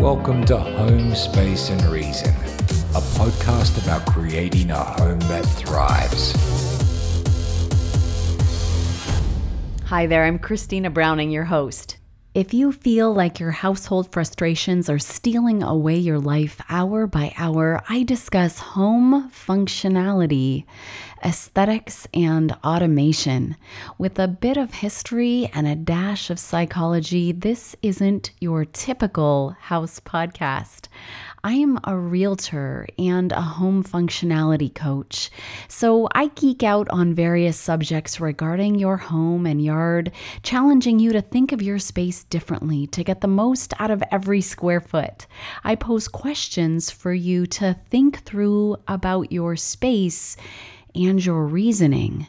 Welcome to Home Space and Reason, a podcast about creating a home that thrives. Hi there, I'm Christina Browning, your host. If you feel like your household frustrations are stealing away your life hour by hour, I discuss home functionality, aesthetics, and automation. With a bit of history and a dash of psychology, this isn't your typical house podcast. I am a realtor and a home functionality coach, so I geek out on various subjects regarding your home and yard, challenging you to think of your space differently to get the most out of every square foot. I pose questions for you to think through about your space and your reasoning.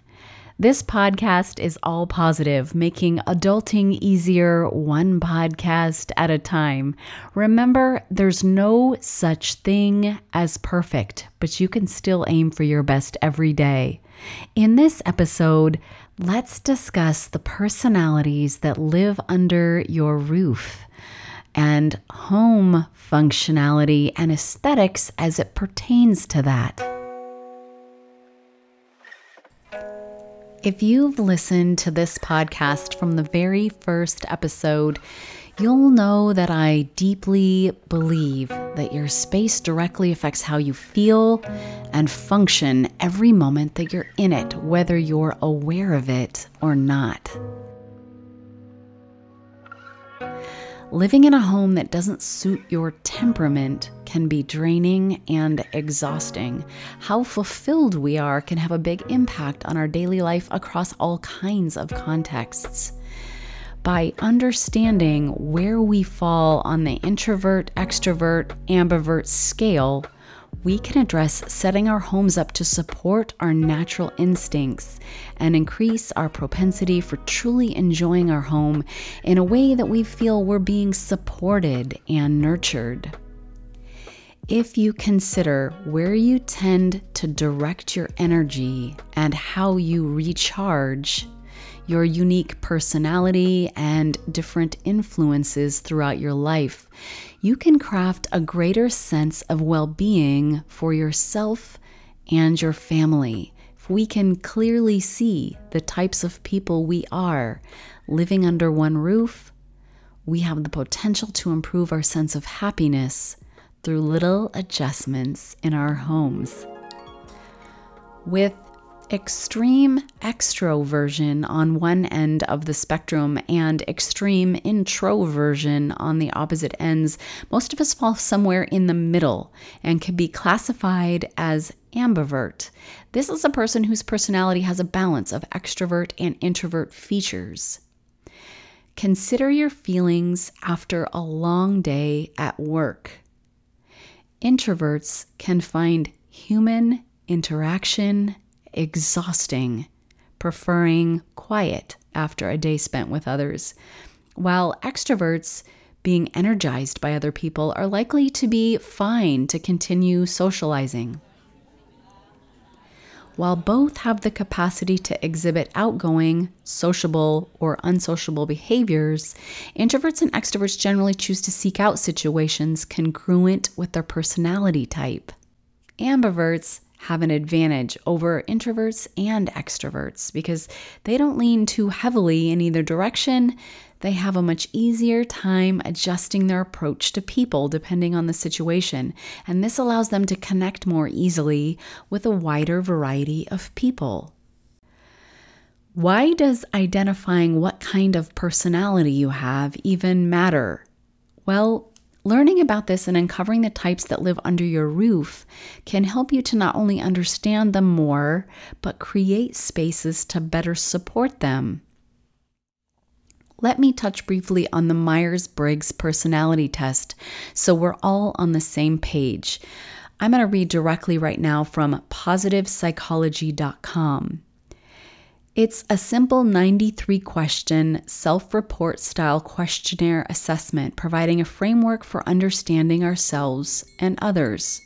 This podcast is all positive, making adulting easier one podcast at a time. Remember, there's no such thing as perfect, but you can still aim for your best every day. In this episode, let's discuss the personalities that live under your roof and home functionality and aesthetics as it pertains to that. If you've listened to this podcast from the very first episode, you'll know that I deeply believe that your space directly affects how you feel and function every moment that you're in it, whether you're aware of it or not. Living in a home that doesn't suit your temperament can be draining and exhausting. How fulfilled we are can have a big impact on our daily life across all kinds of contexts. By understanding where we fall on the introvert, extrovert, ambivert scale, we can address setting our homes up to support our natural instincts and increase our propensity for truly enjoying our home in a way that we feel we're being supported and nurtured. If you consider where you tend to direct your energy and how you recharge, your unique personality, and different influences throughout your life, you can craft a greater sense of well being for yourself and your family. If we can clearly see the types of people we are living under one roof, we have the potential to improve our sense of happiness through little adjustments in our homes. With extreme extroversion on one end of the spectrum and extreme introversion on the opposite ends, most of us fall somewhere in the middle and can be classified as ambivert. This is a person whose personality has a balance of extrovert and introvert features. Consider your feelings after a long day at work. Introverts can find human interaction exhausting, preferring quiet after a day spent with others, while extroverts, being energized by other people, are likely to be fine to continue socializing. While both have the capacity to exhibit outgoing, sociable, or unsociable behaviors, introverts and extroverts generally choose to seek out situations congruent with their personality type. Ambiverts have an advantage over introverts and extroverts because they don't lean too heavily in either direction. They have a much easier time adjusting their approach to people depending on the situation, and this allows them to connect more easily with a wider variety of people. Why does identifying what kind of personality you have even matter? Well, Learning about this and uncovering the types that live under your roof can help you to not only understand them more, but create spaces to better support them. Let me touch briefly on the Myers Briggs personality test so we're all on the same page. I'm going to read directly right now from positivepsychology.com. It's a simple 93 question self report style questionnaire assessment providing a framework for understanding ourselves and others.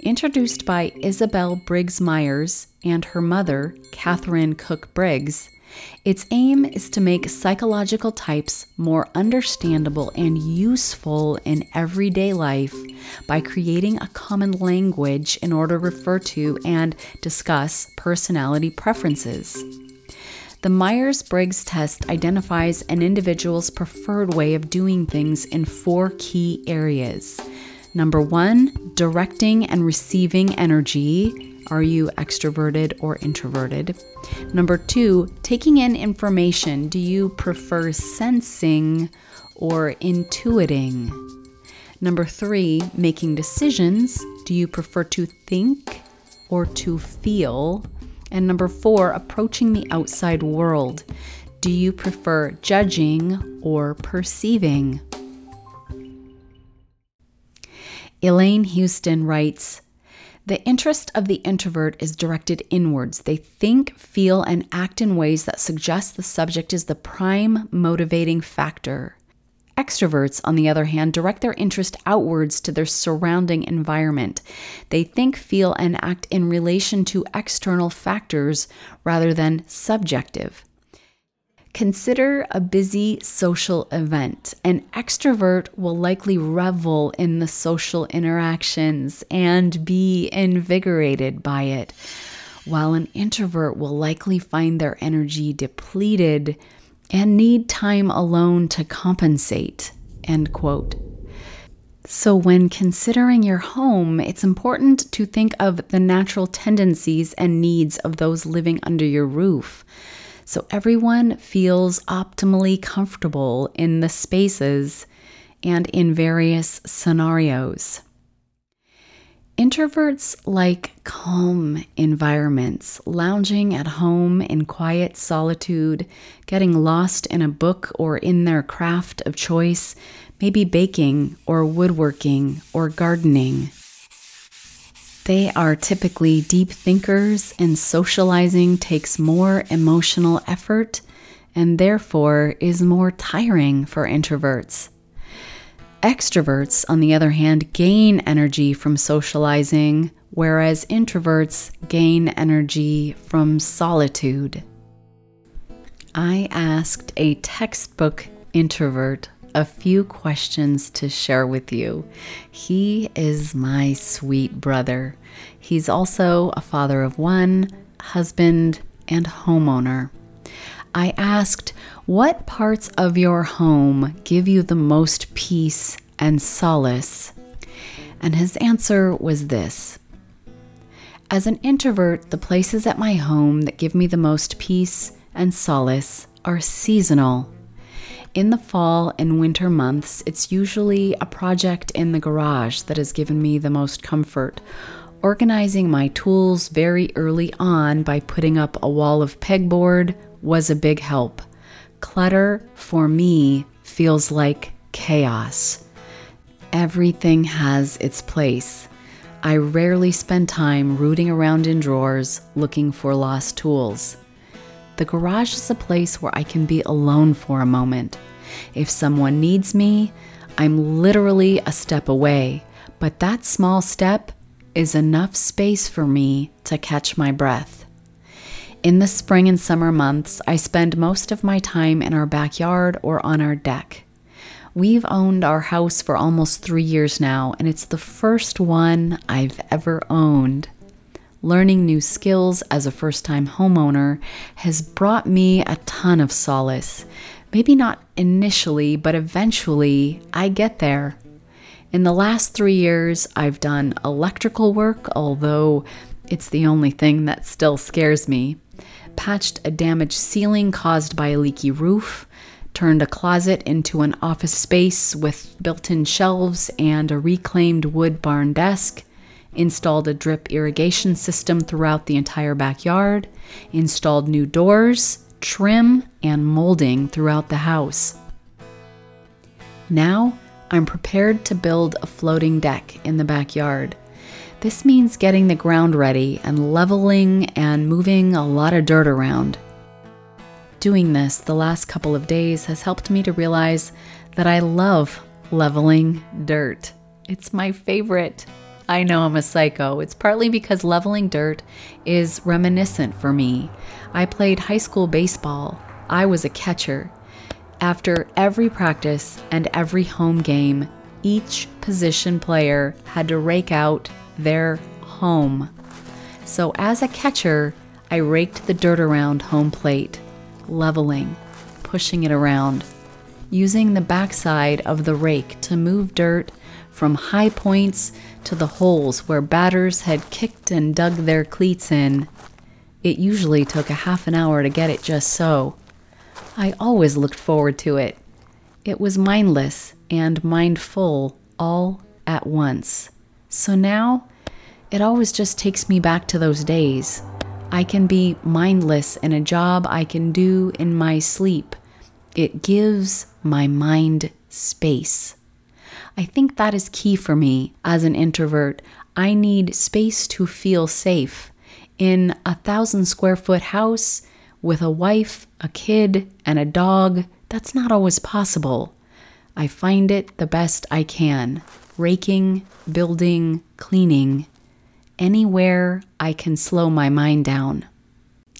Introduced by Isabel Briggs Myers and her mother, Katharine Cook Briggs, Its aim is to make psychological types more understandable and useful in everyday life by creating a common language in order to refer to and discuss personality preferences. The Myers Briggs test identifies an individual's preferred way of doing things in four key areas. Number one, directing and receiving energy. Are you extroverted or introverted? Number two, taking in information. Do you prefer sensing or intuiting? Number three, making decisions. Do you prefer to think or to feel? And number four, approaching the outside world. Do you prefer judging or perceiving? Elaine Houston writes The interest of the introvert is directed inwards. They think, feel, and act in ways that suggest the subject is the prime motivating factor. Extroverts, on the other hand, direct their interest outwards to their surrounding environment. They think, feel, and act in relation to external factors rather than subjective. Consider a busy social event. An extrovert will likely revel in the social interactions and be invigorated by it, while an introvert will likely find their energy depleted and need time alone to compensate. End quote. So, when considering your home, it's important to think of the natural tendencies and needs of those living under your roof. So, everyone feels optimally comfortable in the spaces and in various scenarios. Introverts like calm environments, lounging at home in quiet solitude, getting lost in a book or in their craft of choice, maybe baking or woodworking or gardening. They are typically deep thinkers, and socializing takes more emotional effort and therefore is more tiring for introverts. Extroverts, on the other hand, gain energy from socializing, whereas introverts gain energy from solitude. I asked a textbook introvert a few questions to share with you. He is my sweet brother. He's also a father of one, husband, and homeowner. I asked, What parts of your home give you the most peace and solace? And his answer was this As an introvert, the places at my home that give me the most peace and solace are seasonal. In the fall and winter months, it's usually a project in the garage that has given me the most comfort, Organizing my tools very early on by putting up a wall of pegboard was a big help. Clutter, for me, feels like chaos. Everything has its place. I rarely spend time rooting around in drawers looking for lost tools. The garage is a place where I can be alone for a moment. If someone needs me, I'm literally a step away, but that small step is enough space for me to catch my breath. In the spring and summer months, I spend most of my time in our backyard or on our deck. We've owned our house for almost three years now, and it's the first one I've ever owned. Learning new skills as a first time homeowner has brought me a ton of solace. Maybe not initially, but eventually I get there. In the last three years, I've done electrical work, although it's the only thing that still scares me, patched a damaged ceiling caused by a leaky roof, turned a closet into an office space with built in shelves and a reclaimed wood barn desk, installed a drip irrigation system throughout the entire backyard, installed new doors, trim, and molding throughout the house. Now, I'm prepared to build a floating deck in the backyard. This means getting the ground ready and leveling and moving a lot of dirt around. Doing this the last couple of days has helped me to realize that I love leveling dirt. It's my favorite. I know I'm a psycho. It's partly because leveling dirt is reminiscent for me. I played high school baseball. I was a catcher. After every practice and every home game, each position player had to rake out their home. So, as a catcher, I raked the dirt around home plate, leveling, pushing it around, using the backside of the rake to move dirt from high points to the holes where batters had kicked and dug their cleats in. It usually took a half an hour to get it just so. I always looked forward to it. It was mindless and mindful all at once. So now, it always just takes me back to those days. I can be mindless in a job I can do in my sleep. It gives my mind space. I think that is key for me as an introvert. I need space to feel safe. In a thousand square foot house with a wife, a kid, and a dog, that's not always possible. I find it the best I can raking, building, cleaning, anywhere I can slow my mind down.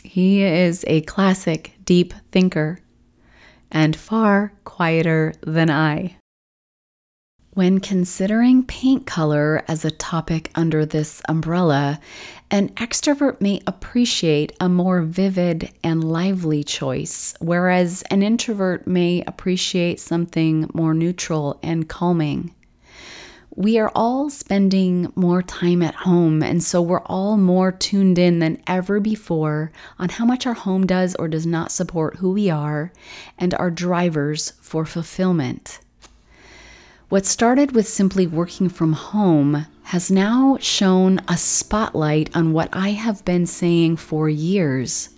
He is a classic deep thinker and far quieter than I. When considering paint color as a topic under this umbrella, an extrovert may appreciate a more vivid and lively choice, whereas an introvert may appreciate something more neutral and calming. We are all spending more time at home, and so we're all more tuned in than ever before on how much our home does or does not support who we are and our drivers for fulfillment. What started with simply working from home has now shown a spotlight on what I have been saying for years.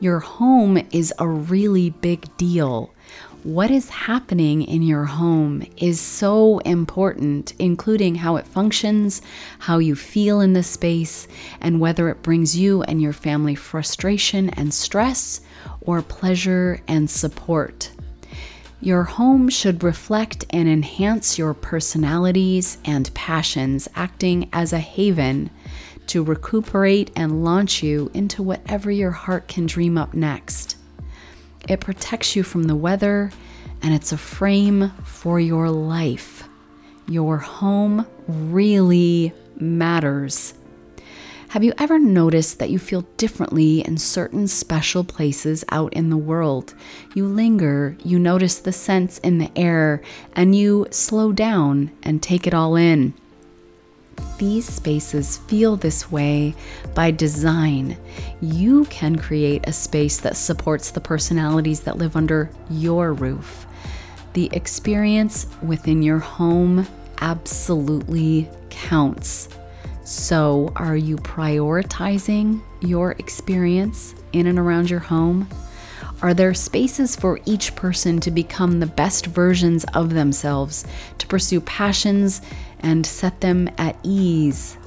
Your home is a really big deal. What is happening in your home is so important, including how it functions, how you feel in the space, and whether it brings you and your family frustration and stress or pleasure and support. Your home should reflect and enhance your personalities and passions, acting as a haven to recuperate and launch you into whatever your heart can dream up next. It protects you from the weather, and it's a frame for your life. Your home really matters. Have you ever noticed that you feel differently in certain special places out in the world? You linger, you notice the scents in the air, and you slow down and take it all in. These spaces feel this way by design. You can create a space that supports the personalities that live under your roof. The experience within your home absolutely counts. So, are you prioritizing your experience in and around your home? Are there spaces for each person to become the best versions of themselves, to pursue passions and set them at ease?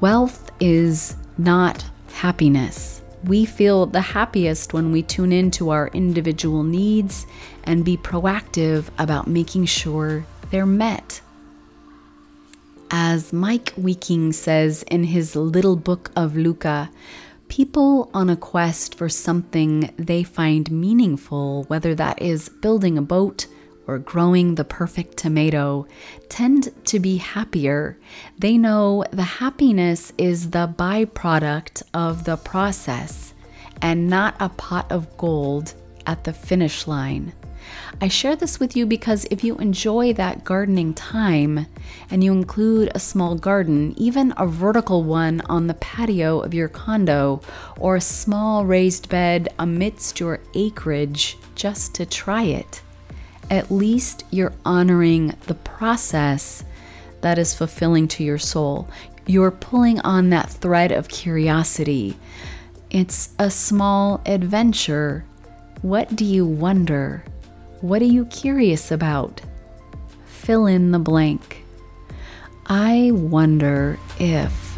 Wealth is not happiness. We feel the happiest when we tune into our individual needs and be proactive about making sure they're met. As Meik Wiking says in his little book of Lykke, people on a quest for something they find meaningful, whether that is building a boat or growing the perfect tomato, tend to be happier. They know the happiness is the byproduct of the process and not a pot of gold at the finish line. I share this with you because if you enjoy that gardening time and you include a small garden, even a vertical one on the patio of your condo, or a small raised bed amidst your acreage just to try it, at least you're honoring the process that is fulfilling to your soul. You're pulling on that thread of curiosity. It's a small adventure. What do you wonder? What are you curious about? Fill in the blank. I wonder if.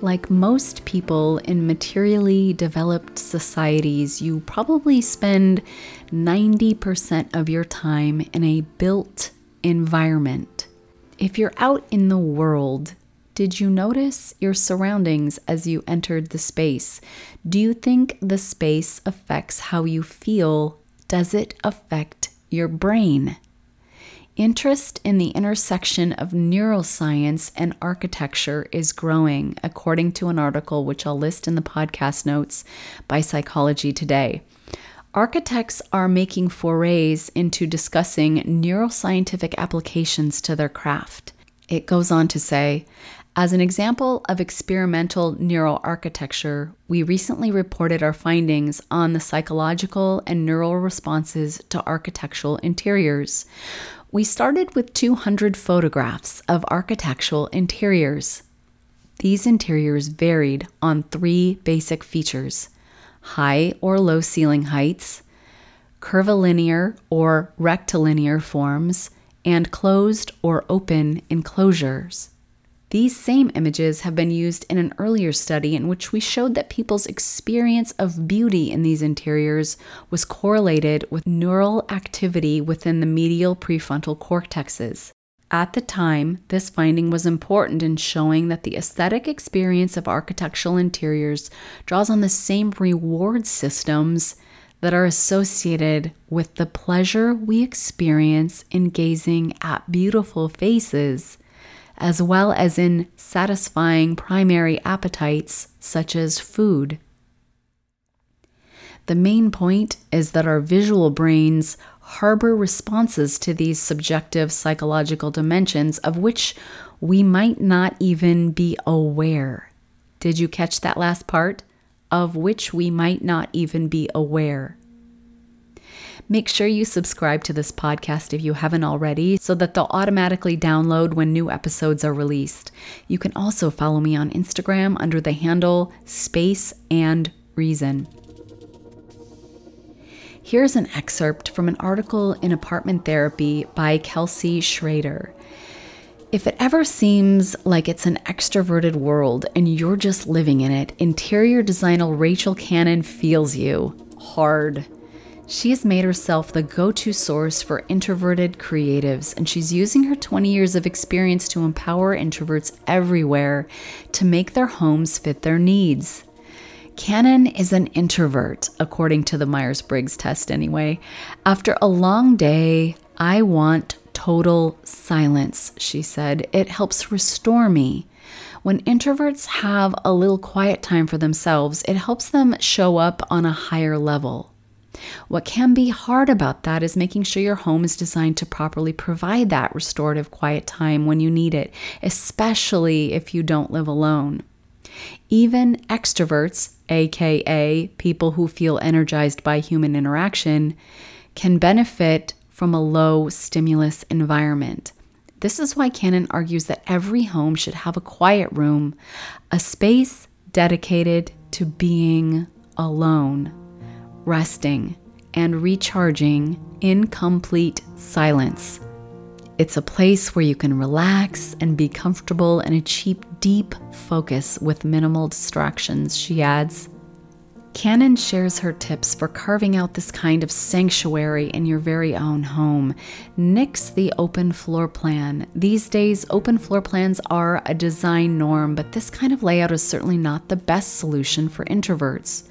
Like most people in materially developed societies, you probably spend 90% of your time in a built environment. If you're out in the world, did you notice your surroundings as you entered the space? Do you think the space affects how you feel? Does it affect your brain? Interest in the intersection of neuroscience and architecture is growing, according to an article which I'll list in the podcast notes by Psychology Today. Architects are making forays into discussing neuroscientific applications to their craft. It goes on to say, as an example of experimental neuroarchitecture, we recently reported our findings on the psychological and neural responses to architectural interiors. We started with 200 photographs of architectural interiors. These interiors varied on three basic features high or low ceiling heights, curvilinear or rectilinear forms, and closed or open enclosures. These same images have been used in an earlier study in which we showed that people's experience of beauty in these interiors was correlated with neural activity within the medial prefrontal cortexes. At the time, this finding was important in showing that the aesthetic experience of architectural interiors draws on the same reward systems that are associated with the pleasure we experience in gazing at beautiful faces as well as in satisfying primary appetites such as food. The main point is that our visual brains harbor responses to these subjective psychological dimensions of which we might not even be aware. Did you catch that last part? Of which we might not even be aware. Make sure you subscribe to this podcast if you haven't already so that they'll automatically download when new episodes are released. You can also follow me on Instagram under the handle Space and Reason. Here's an excerpt from an article in Apartment Therapy by Kelsey Schrader. If it ever seems like it's an extroverted world and you're just living in it, interior designer Rachel Cannon feels you hard. She has made herself the go to source for introverted creatives, and she's using her 20 years of experience to empower introverts everywhere to make their homes fit their needs. Cannon is an introvert, according to the Myers Briggs test, anyway. After a long day, I want total silence, she said. It helps restore me. When introverts have a little quiet time for themselves, it helps them show up on a higher level. What can be hard about that is making sure your home is designed to properly provide that restorative quiet time when you need it, especially if you don't live alone. Even extroverts, aka people who feel energized by human interaction, can benefit from a low stimulus environment. This is why Cannon argues that every home should have a quiet room, a space dedicated to being alone resting, and recharging in complete silence. It's a place where you can relax and be comfortable and achieve deep focus with minimal distractions, she adds. Cannon shares her tips for carving out this kind of sanctuary in your very own home. Nix the open floor plan. These days, open floor plans are a design norm, but this kind of layout is certainly not the best solution for introverts.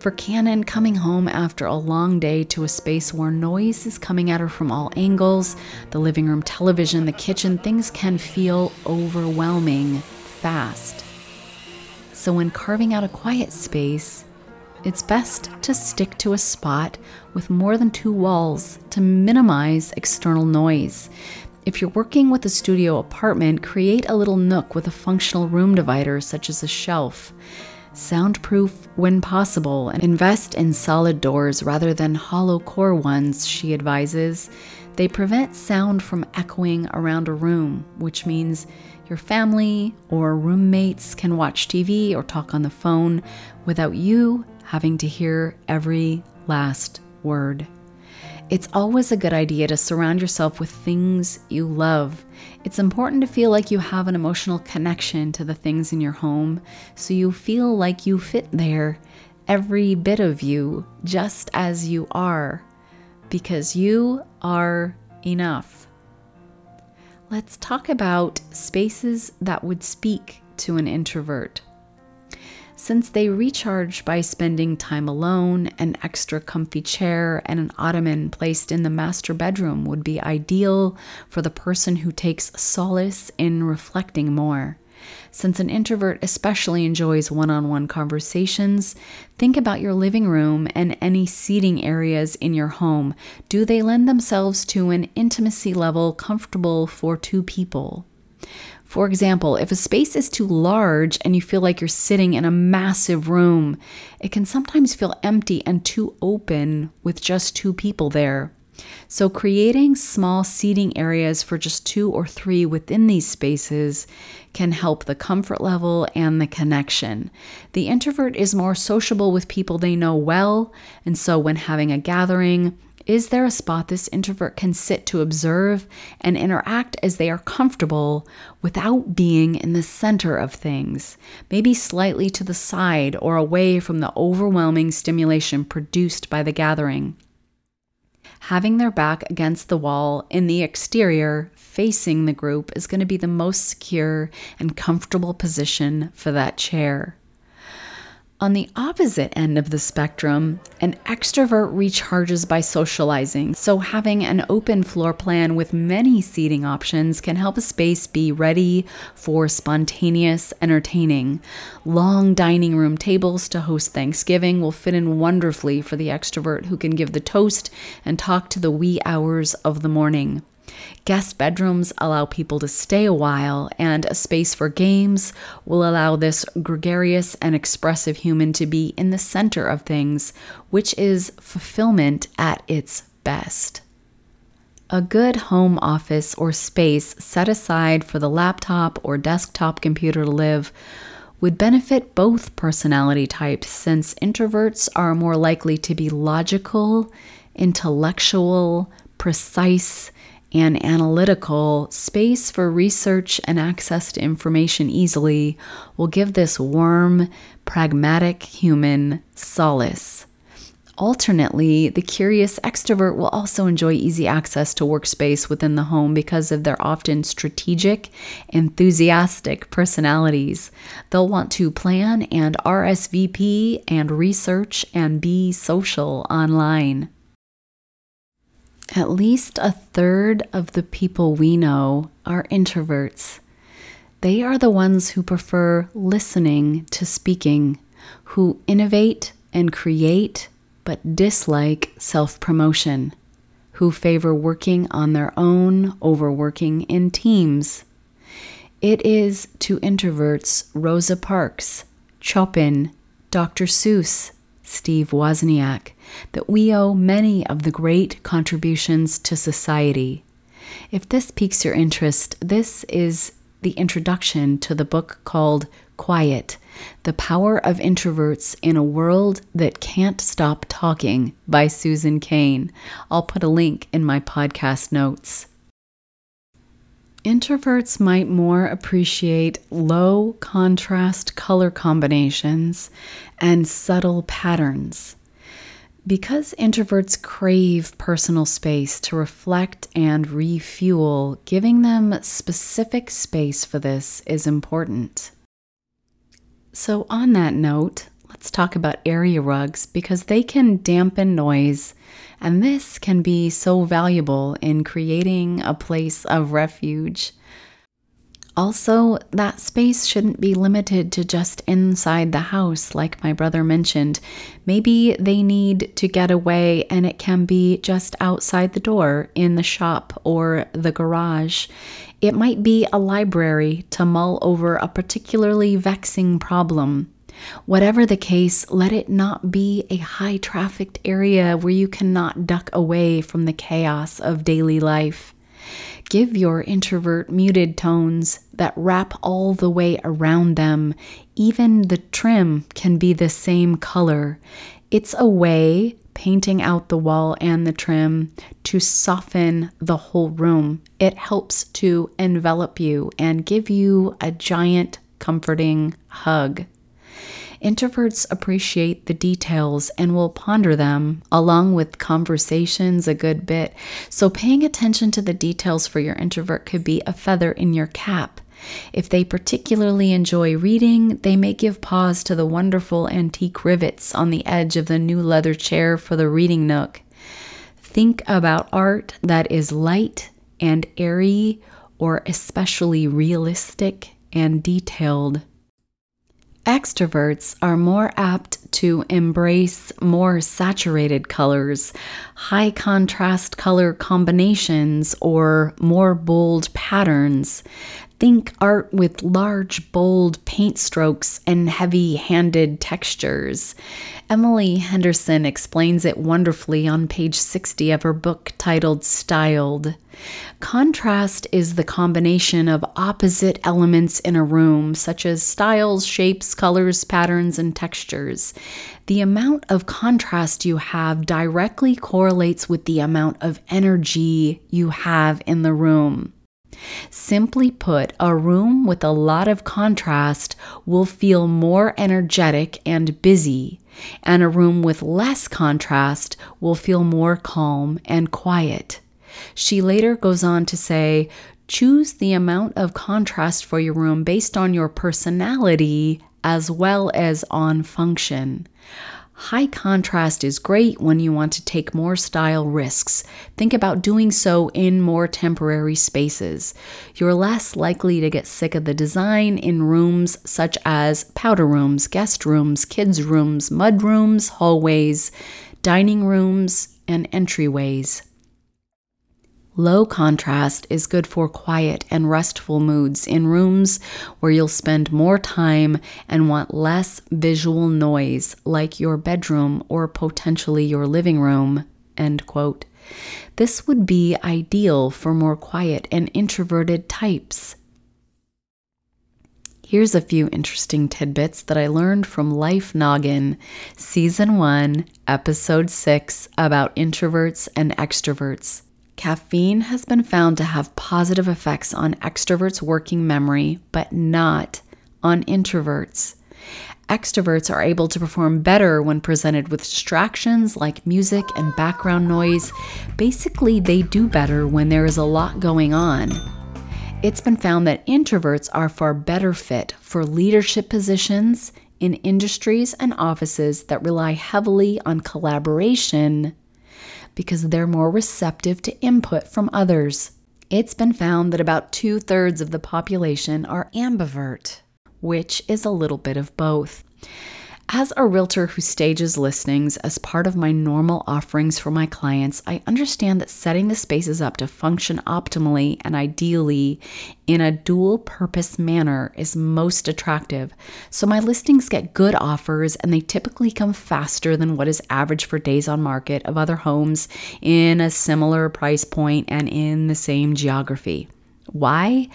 For Cannon, coming home after a long day to a space where noise is coming at her from all angles the living room television, the kitchen things can feel overwhelming fast. So, when carving out a quiet space, it's best to stick to a spot with more than two walls to minimize external noise. If you're working with a studio apartment, create a little nook with a functional room divider, such as a shelf soundproof when possible, and invest in solid doors rather than hollow core ones, she advises. They prevent sound from echoing around a room, which means your family or roommates can watch TV or talk on the phone without you having to hear every last word. It's always a good idea to surround yourself with things you love. It's important to feel like you have an emotional connection to the things in your home so you feel like you fit there, every bit of you, just as you are, because you are enough. Let's talk about spaces that would speak to an introvert. Since they recharge by spending time alone, an extra comfy chair and an ottoman placed in the master bedroom would be ideal for the person who takes solace in reflecting more. Since an introvert especially enjoys one on one conversations, think about your living room and any seating areas in your home. Do they lend themselves to an intimacy level comfortable for two people? For example, if a space is too large and you feel like you're sitting in a massive room, it can sometimes feel empty and too open with just two people there. So, creating small seating areas for just two or three within these spaces can help the comfort level and the connection. The introvert is more sociable with people they know well, and so when having a gathering, is there a spot this introvert can sit to observe and interact as they are comfortable without being in the center of things, maybe slightly to the side or away from the overwhelming stimulation produced by the gathering? Having their back against the wall in the exterior, facing the group, is going to be the most secure and comfortable position for that chair. On the opposite end of the spectrum, an extrovert recharges by socializing, so having an open floor plan with many seating options can help a space be ready for spontaneous entertaining. Long dining room tables to host Thanksgiving will fit in wonderfully for the extrovert who can give the toast and talk to the wee hours of the morning. Guest bedrooms allow people to stay a while, and a space for games will allow this gregarious and expressive human to be in the center of things, which is fulfillment at its best. A good home office or space set aside for the laptop or desktop computer to live would benefit both personality types since introverts are more likely to be logical, intellectual, precise, and analytical, space for research and access to information easily will give this warm, pragmatic human solace. Alternately, the curious extrovert will also enjoy easy access to workspace within the home because of their often strategic, enthusiastic personalities. They'll want to plan and RSVP and research and be social online. At least a third of the people we know are introverts. They are the ones who prefer listening to speaking, who innovate and create but dislike self promotion, who favor working on their own over working in teams. It is to introverts Rosa Parks, Chopin, Dr. Seuss, Steve Wozniak, that we owe many of the great contributions to society. If this piques your interest, this is the introduction to the book called Quiet The Power of Introverts in a World That Can't Stop Talking by Susan Cain. I'll put a link in my podcast notes. Introverts might more appreciate low contrast color combinations and subtle patterns. Because introverts crave personal space to reflect and refuel, giving them specific space for this is important. So, on that note, let's talk about area rugs because they can dampen noise, and this can be so valuable in creating a place of refuge. Also, that space shouldn't be limited to just inside the house, like my brother mentioned. Maybe they need to get away and it can be just outside the door, in the shop or the garage. It might be a library to mull over a particularly vexing problem. Whatever the case, let it not be a high trafficked area where you cannot duck away from the chaos of daily life. Give your introvert muted tones that wrap all the way around them. Even the trim can be the same color. It's a way, painting out the wall and the trim, to soften the whole room. It helps to envelop you and give you a giant, comforting hug. Introverts appreciate the details and will ponder them along with conversations a good bit. So, paying attention to the details for your introvert could be a feather in your cap. If they particularly enjoy reading, they may give pause to the wonderful antique rivets on the edge of the new leather chair for the reading nook. Think about art that is light and airy or especially realistic and detailed. Extroverts are more apt to embrace more saturated colors, high contrast color combinations, or more bold patterns. Think art with large, bold paint strokes and heavy handed textures. Emily Henderson explains it wonderfully on page 60 of her book titled Styled. Contrast is the combination of opposite elements in a room, such as styles, shapes, colors, patterns, and textures. The amount of contrast you have directly correlates with the amount of energy you have in the room. Simply put, a room with a lot of contrast will feel more energetic and busy, and a room with less contrast will feel more calm and quiet. She later goes on to say, Choose the amount of contrast for your room based on your personality as well as on function. High contrast is great when you want to take more style risks. Think about doing so in more temporary spaces. You're less likely to get sick of the design in rooms such as powder rooms, guest rooms, kids' rooms, mud rooms, hallways, dining rooms, and entryways. Low contrast is good for quiet and restful moods in rooms where you'll spend more time and want less visual noise, like your bedroom or potentially your living room. End quote. This would be ideal for more quiet and introverted types. Here's a few interesting tidbits that I learned from Life Noggin, Season 1, Episode 6, about introverts and extroverts. Caffeine has been found to have positive effects on extroverts' working memory, but not on introverts. Extroverts are able to perform better when presented with distractions like music and background noise. Basically, they do better when there is a lot going on. It's been found that introverts are far better fit for leadership positions in industries and offices that rely heavily on collaboration because they're more receptive to input from others. It's been found that about two thirds of the population are ambivert, which is a little bit of both. As a realtor who stages listings as part of my normal offerings for my clients, I understand that setting the spaces up to function optimally and ideally in a dual purpose manner is most attractive. So my listings get good offers and they typically come faster than what is average for days on market of other homes in a similar price point and in the same geography. Why?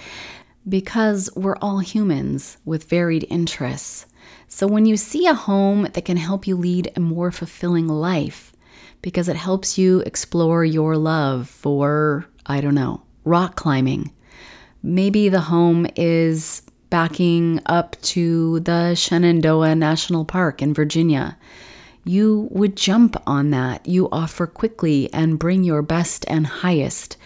Because we're all humans with varied interests. So, when you see a home that can help you lead a more fulfilling life because it helps you explore your love for, I don't know, rock climbing, maybe the home is backing up to the Shenandoah National Park in Virginia. You would jump on that. You offer quickly and bring your best and highest.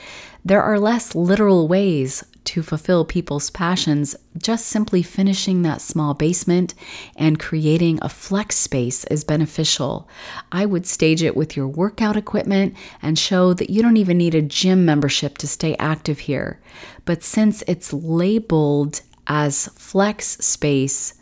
There are less literal ways to fulfill people's passions, just simply finishing that small basement and creating a flex space is beneficial. I would stage it with your workout equipment and show that you don't even need a gym membership to stay active here. But since it's labeled as flex space,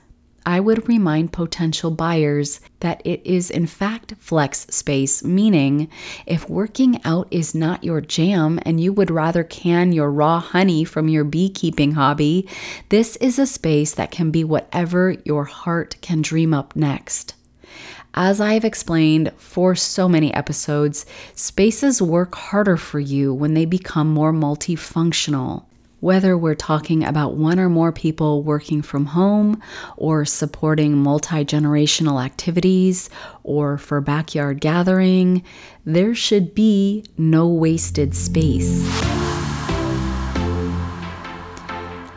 I would remind potential buyers that it is in fact flex space, meaning if working out is not your jam and you would rather can your raw honey from your beekeeping hobby, this is a space that can be whatever your heart can dream up next. As I've explained for so many episodes, spaces work harder for you when they become more multifunctional. Whether we're talking about one or more people working from home or supporting multi generational activities or for backyard gathering, there should be no wasted space.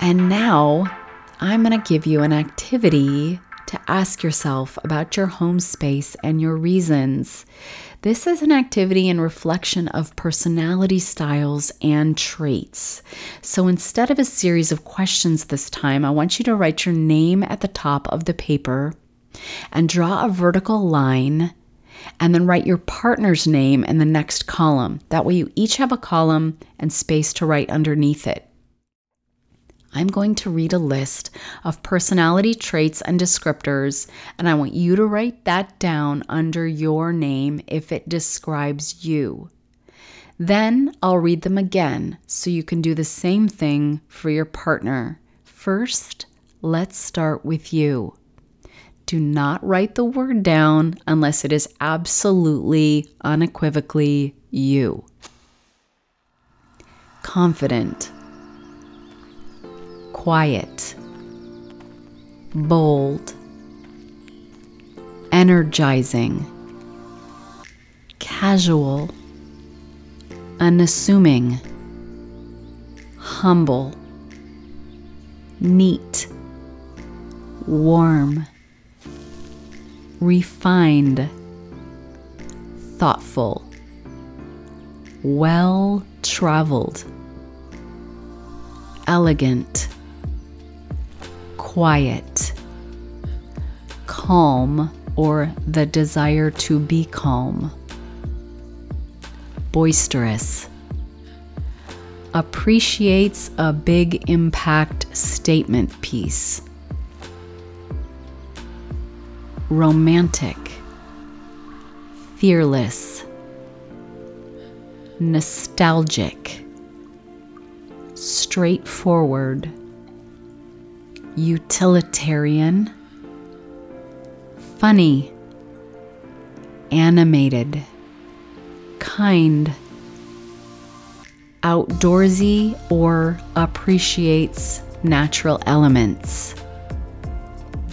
And now I'm going to give you an activity to ask yourself about your home space and your reasons. This is an activity and reflection of personality styles and traits. So instead of a series of questions this time, I want you to write your name at the top of the paper and draw a vertical line and then write your partner's name in the next column. That way, you each have a column and space to write underneath it. I'm going to read a list of personality traits and descriptors, and I want you to write that down under your name if it describes you. Then I'll read them again so you can do the same thing for your partner. First, let's start with you. Do not write the word down unless it is absolutely, unequivocally you. Confident quiet, bold, energizing, casual, unassuming, humble, neat, warm, refined, thoughtful, well traveled, elegant quiet, calm, or the desire to be calm, boisterous, appreciates a big impact statement piece, romantic, fearless, nostalgic, straightforward utilitarian, funny, animated, kind, outdoorsy, or appreciates natural elements,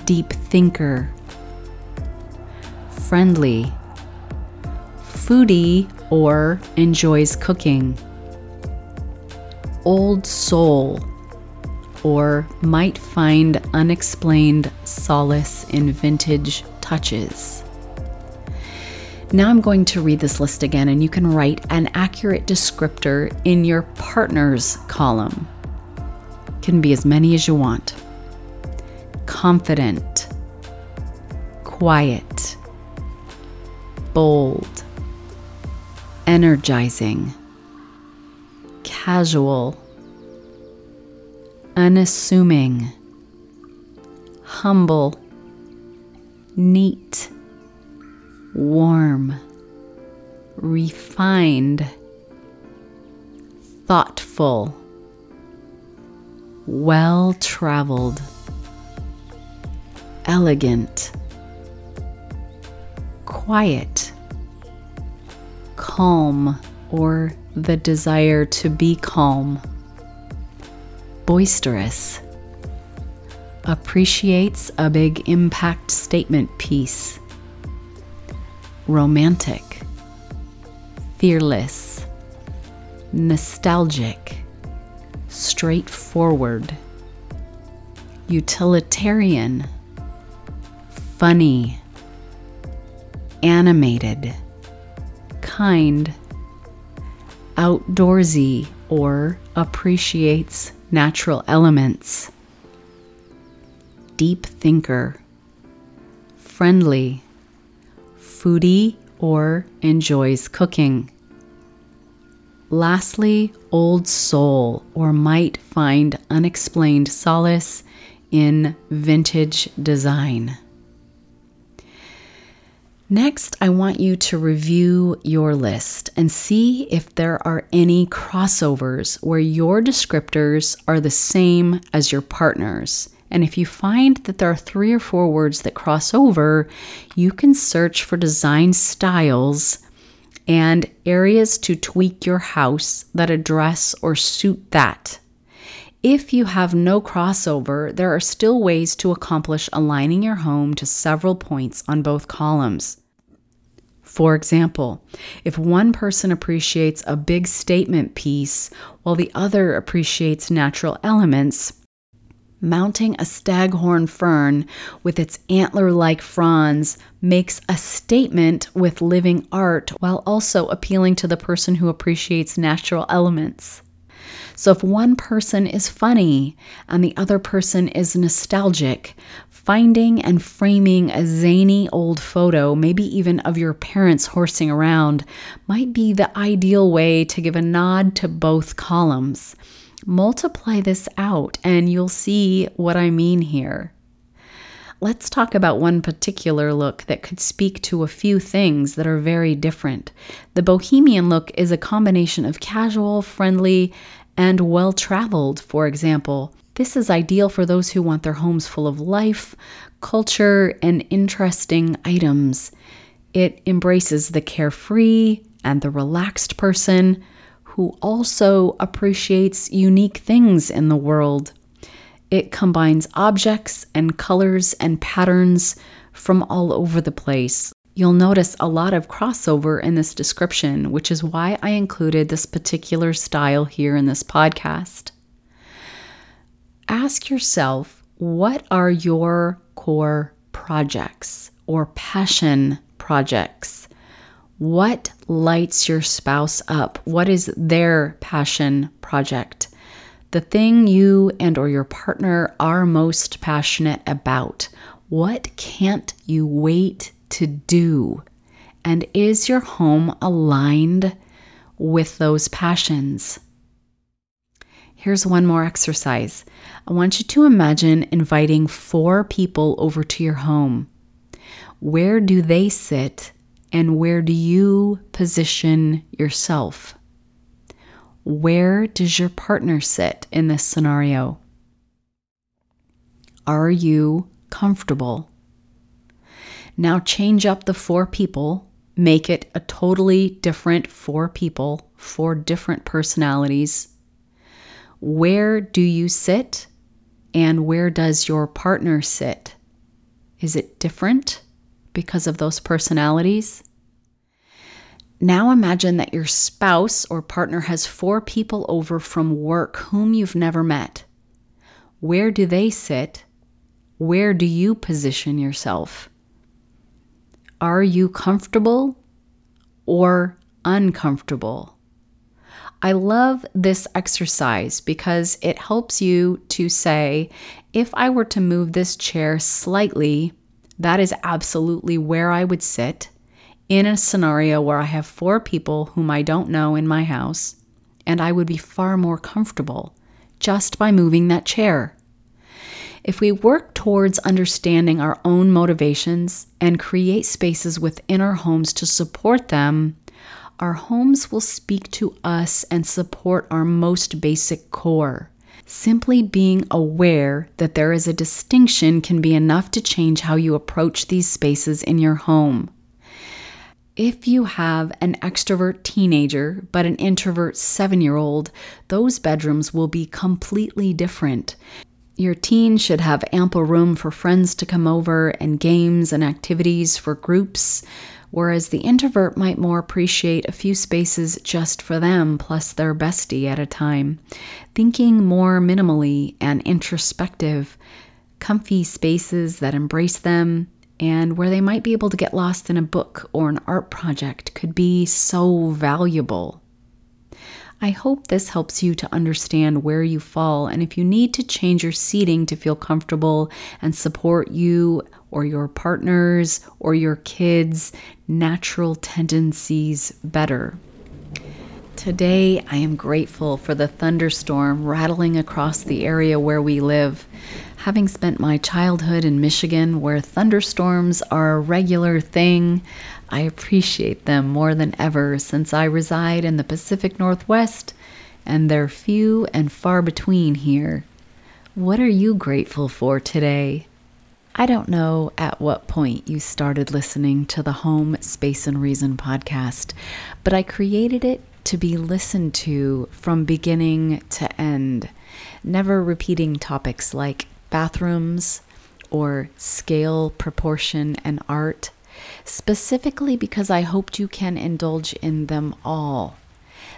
deep thinker, friendly, foodie, or enjoys cooking, old soul or might find unexplained solace in vintage touches. Now I'm going to read this list again, and you can write an accurate descriptor in your partner's column. Can be as many as you want. Confident, quiet, bold, energizing, casual unassuming, humble, neat, warm, refined, thoughtful, well traveled, elegant, quiet, calm, or the desire to be calm boisterous, appreciates a big impact statement piece, romantic, fearless, nostalgic, straightforward, utilitarian, funny, animated, kind, outdoorsy, or appreciates natural elements, deep thinker, friendly, foodie, or enjoys cooking. Lastly, old soul, or might find unexplained solace in vintage design. Next, I want you to review your list and see if there are any crossovers where your descriptors are the same as your partner's. And if you find that there are three or four words that cross over, you can search for design styles and areas to tweak your house that address or suit that. If you have no crossover, there are still ways to accomplish aligning your home to several points on both columns. For example, if one person appreciates a big statement piece while the other appreciates natural elements, mounting a staghorn fern with its antler like fronds makes a statement with living art while also appealing to the person who appreciates natural elements. So, if one person is funny and the other person is nostalgic, finding and framing a zany old photo, maybe even of your parents horsing around, might be the ideal way to give a nod to both columns. Multiply this out and you'll see what I mean here. Let's talk about one particular look that could speak to a few things that are very different. The bohemian look is a combination of casual, friendly, and well traveled, for example. This is ideal for those who want their homes full of life, culture, and interesting items. It embraces the carefree and the relaxed person who also appreciates unique things in the world. It combines objects and colors and patterns from all over the place. You'll notice a lot of crossover in this description, which is why I included this particular style here in this podcast ask yourself what are your core projects or passion projects? What lights your spouse up? What is their passion project? The thing you and or your partner are most passionate about. What can't you wait to do? And is your home aligned with those passions? Here's one more exercise. I want you to imagine inviting four people over to your home. Where do they sit and where do you position yourself? Where does your partner sit in this scenario? Are you comfortable? Now change up the four people, make it a totally different four people, four different personalities where do you sit and where does your partner sit? Is it different because of those personalities? Now imagine that your spouse or partner has four people over from work whom you've never met. Where do they sit? Where do you position yourself? Are you comfortable or uncomfortable? I love this exercise because it helps you to say, if I were to move this chair slightly, that is absolutely where I would sit in a scenario where I have four people whom I don't know in my house, and I would be far more comfortable just by moving that chair. If we work towards understanding our own motivations and create spaces within our homes to support them, our homes will speak to us and support our most basic core. Simply being aware that there is a distinction can be enough to change how you approach these spaces in your home. If you have an extrovert teenager but an introvert seven year old, those bedrooms will be completely different. Your teen should have ample room for friends to come over and games and activities for groups whereas the introvert might more appreciate a few spaces just for them plus their bestie at a time, thinking more minimally and introspective, comfy spaces that embrace them. And where they might be able to get lost in a book or an art project could be so valuable. I hope this helps you to understand where you fall and if you need to change your seating to feel comfortable and support you or your partners or your kids' natural tendencies better. Today, I am grateful for the thunderstorm rattling across the area where we live. Having spent my childhood in Michigan, where thunderstorms are a regular thing, I appreciate them more than ever since I reside in the Pacific Northwest and they're few and far between here. What are you grateful for today? I don't know at what point you started listening to the Home Space and Reason podcast, but I created it to be listened to from beginning to end, never repeating topics like bathrooms or scale, proportion, and art, specifically because I hoped you can indulge in them all.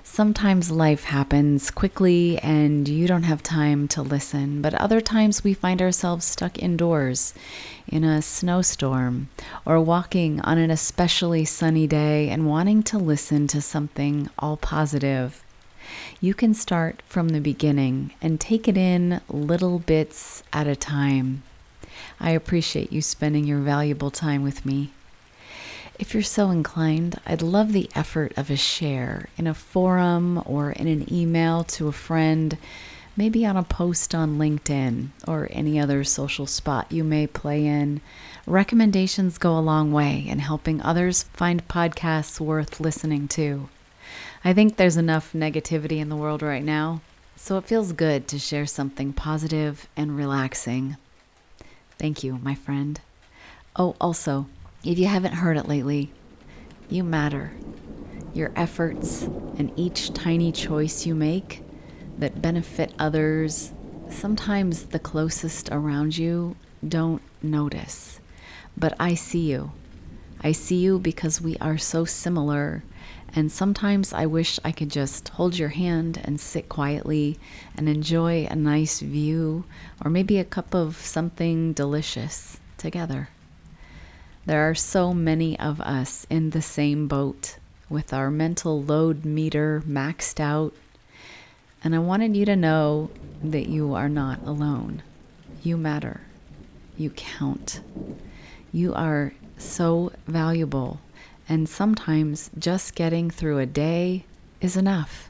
Sometimes life happens quickly and you don't have time to listen, but other times we find ourselves stuck indoors in a snowstorm or walking on an especially sunny day and wanting to listen to something all positive. You can start from the beginning and take it in little bits at a time. I appreciate you spending your valuable time with me. If you're so inclined, I'd love the effort of a share in a forum or in an email to a friend, maybe on a post on LinkedIn or any other social spot you may play in. Recommendations go a long way in helping others find podcasts worth listening to. I think there's enough negativity in the world right now, so it feels good to share something positive and relaxing. Thank you, my friend. Oh, also, if you haven't heard it lately, you matter. Your efforts and each tiny choice you make that benefit others, sometimes the closest around you don't notice. But I see you. I see you because we are so similar. And sometimes I wish I could just hold your hand and sit quietly and enjoy a nice view or maybe a cup of something delicious together. There are so many of us in the same boat with our mental load meter maxed out. And I wanted you to know that you are not alone. You matter. You count. You are so valuable. And sometimes just getting through a day is enough.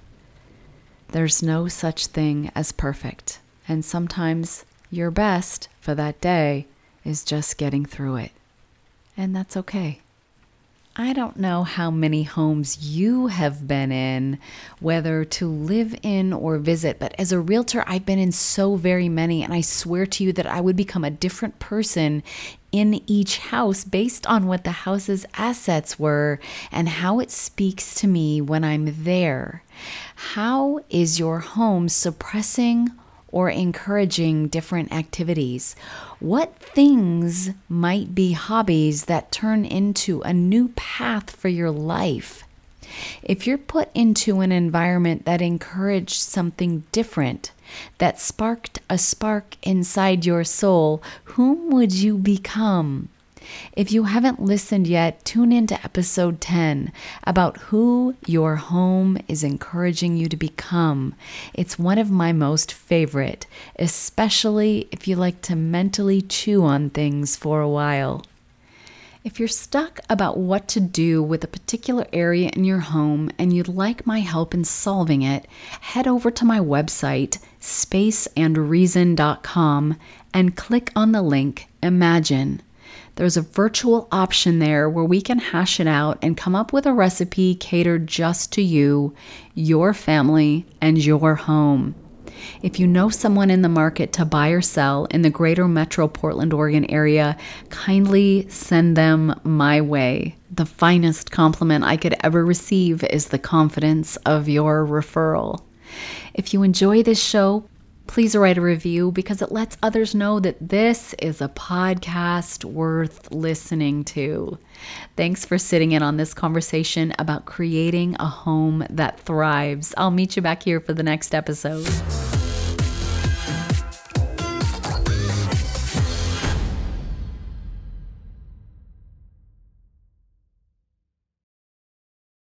There's no such thing as perfect. And sometimes your best for that day is just getting through it and that's okay. I don't know how many homes you have been in, whether to live in or visit, but as a realtor, I've been in so very many, and I swear to you that I would become a different person in each house based on what the house's assets were and how it speaks to me when I'm there. How is your home suppressing or encouraging different activities? What things might be hobbies that turn into a new path for your life? If you're put into an environment that encouraged something different, that sparked a spark inside your soul, whom would you become? If you haven't listened yet, tune into episode 10 about who your home is encouraging you to become. It's one of my most favorite, especially if you like to mentally chew on things for a while. If you're stuck about what to do with a particular area in your home and you'd like my help in solving it, head over to my website, spaceandreason.com, and click on the link Imagine. There's a virtual option there where we can hash it out and come up with a recipe catered just to you, your family, and your home. If you know someone in the market to buy or sell in the greater metro Portland, Oregon area, kindly send them my way. The finest compliment I could ever receive is the confidence of your referral. If you enjoy this show, please write a review because it lets others know that this is a podcast worth listening to. Thanks for sitting in on this conversation about creating a home that thrives. I'll meet you back here for the next episode.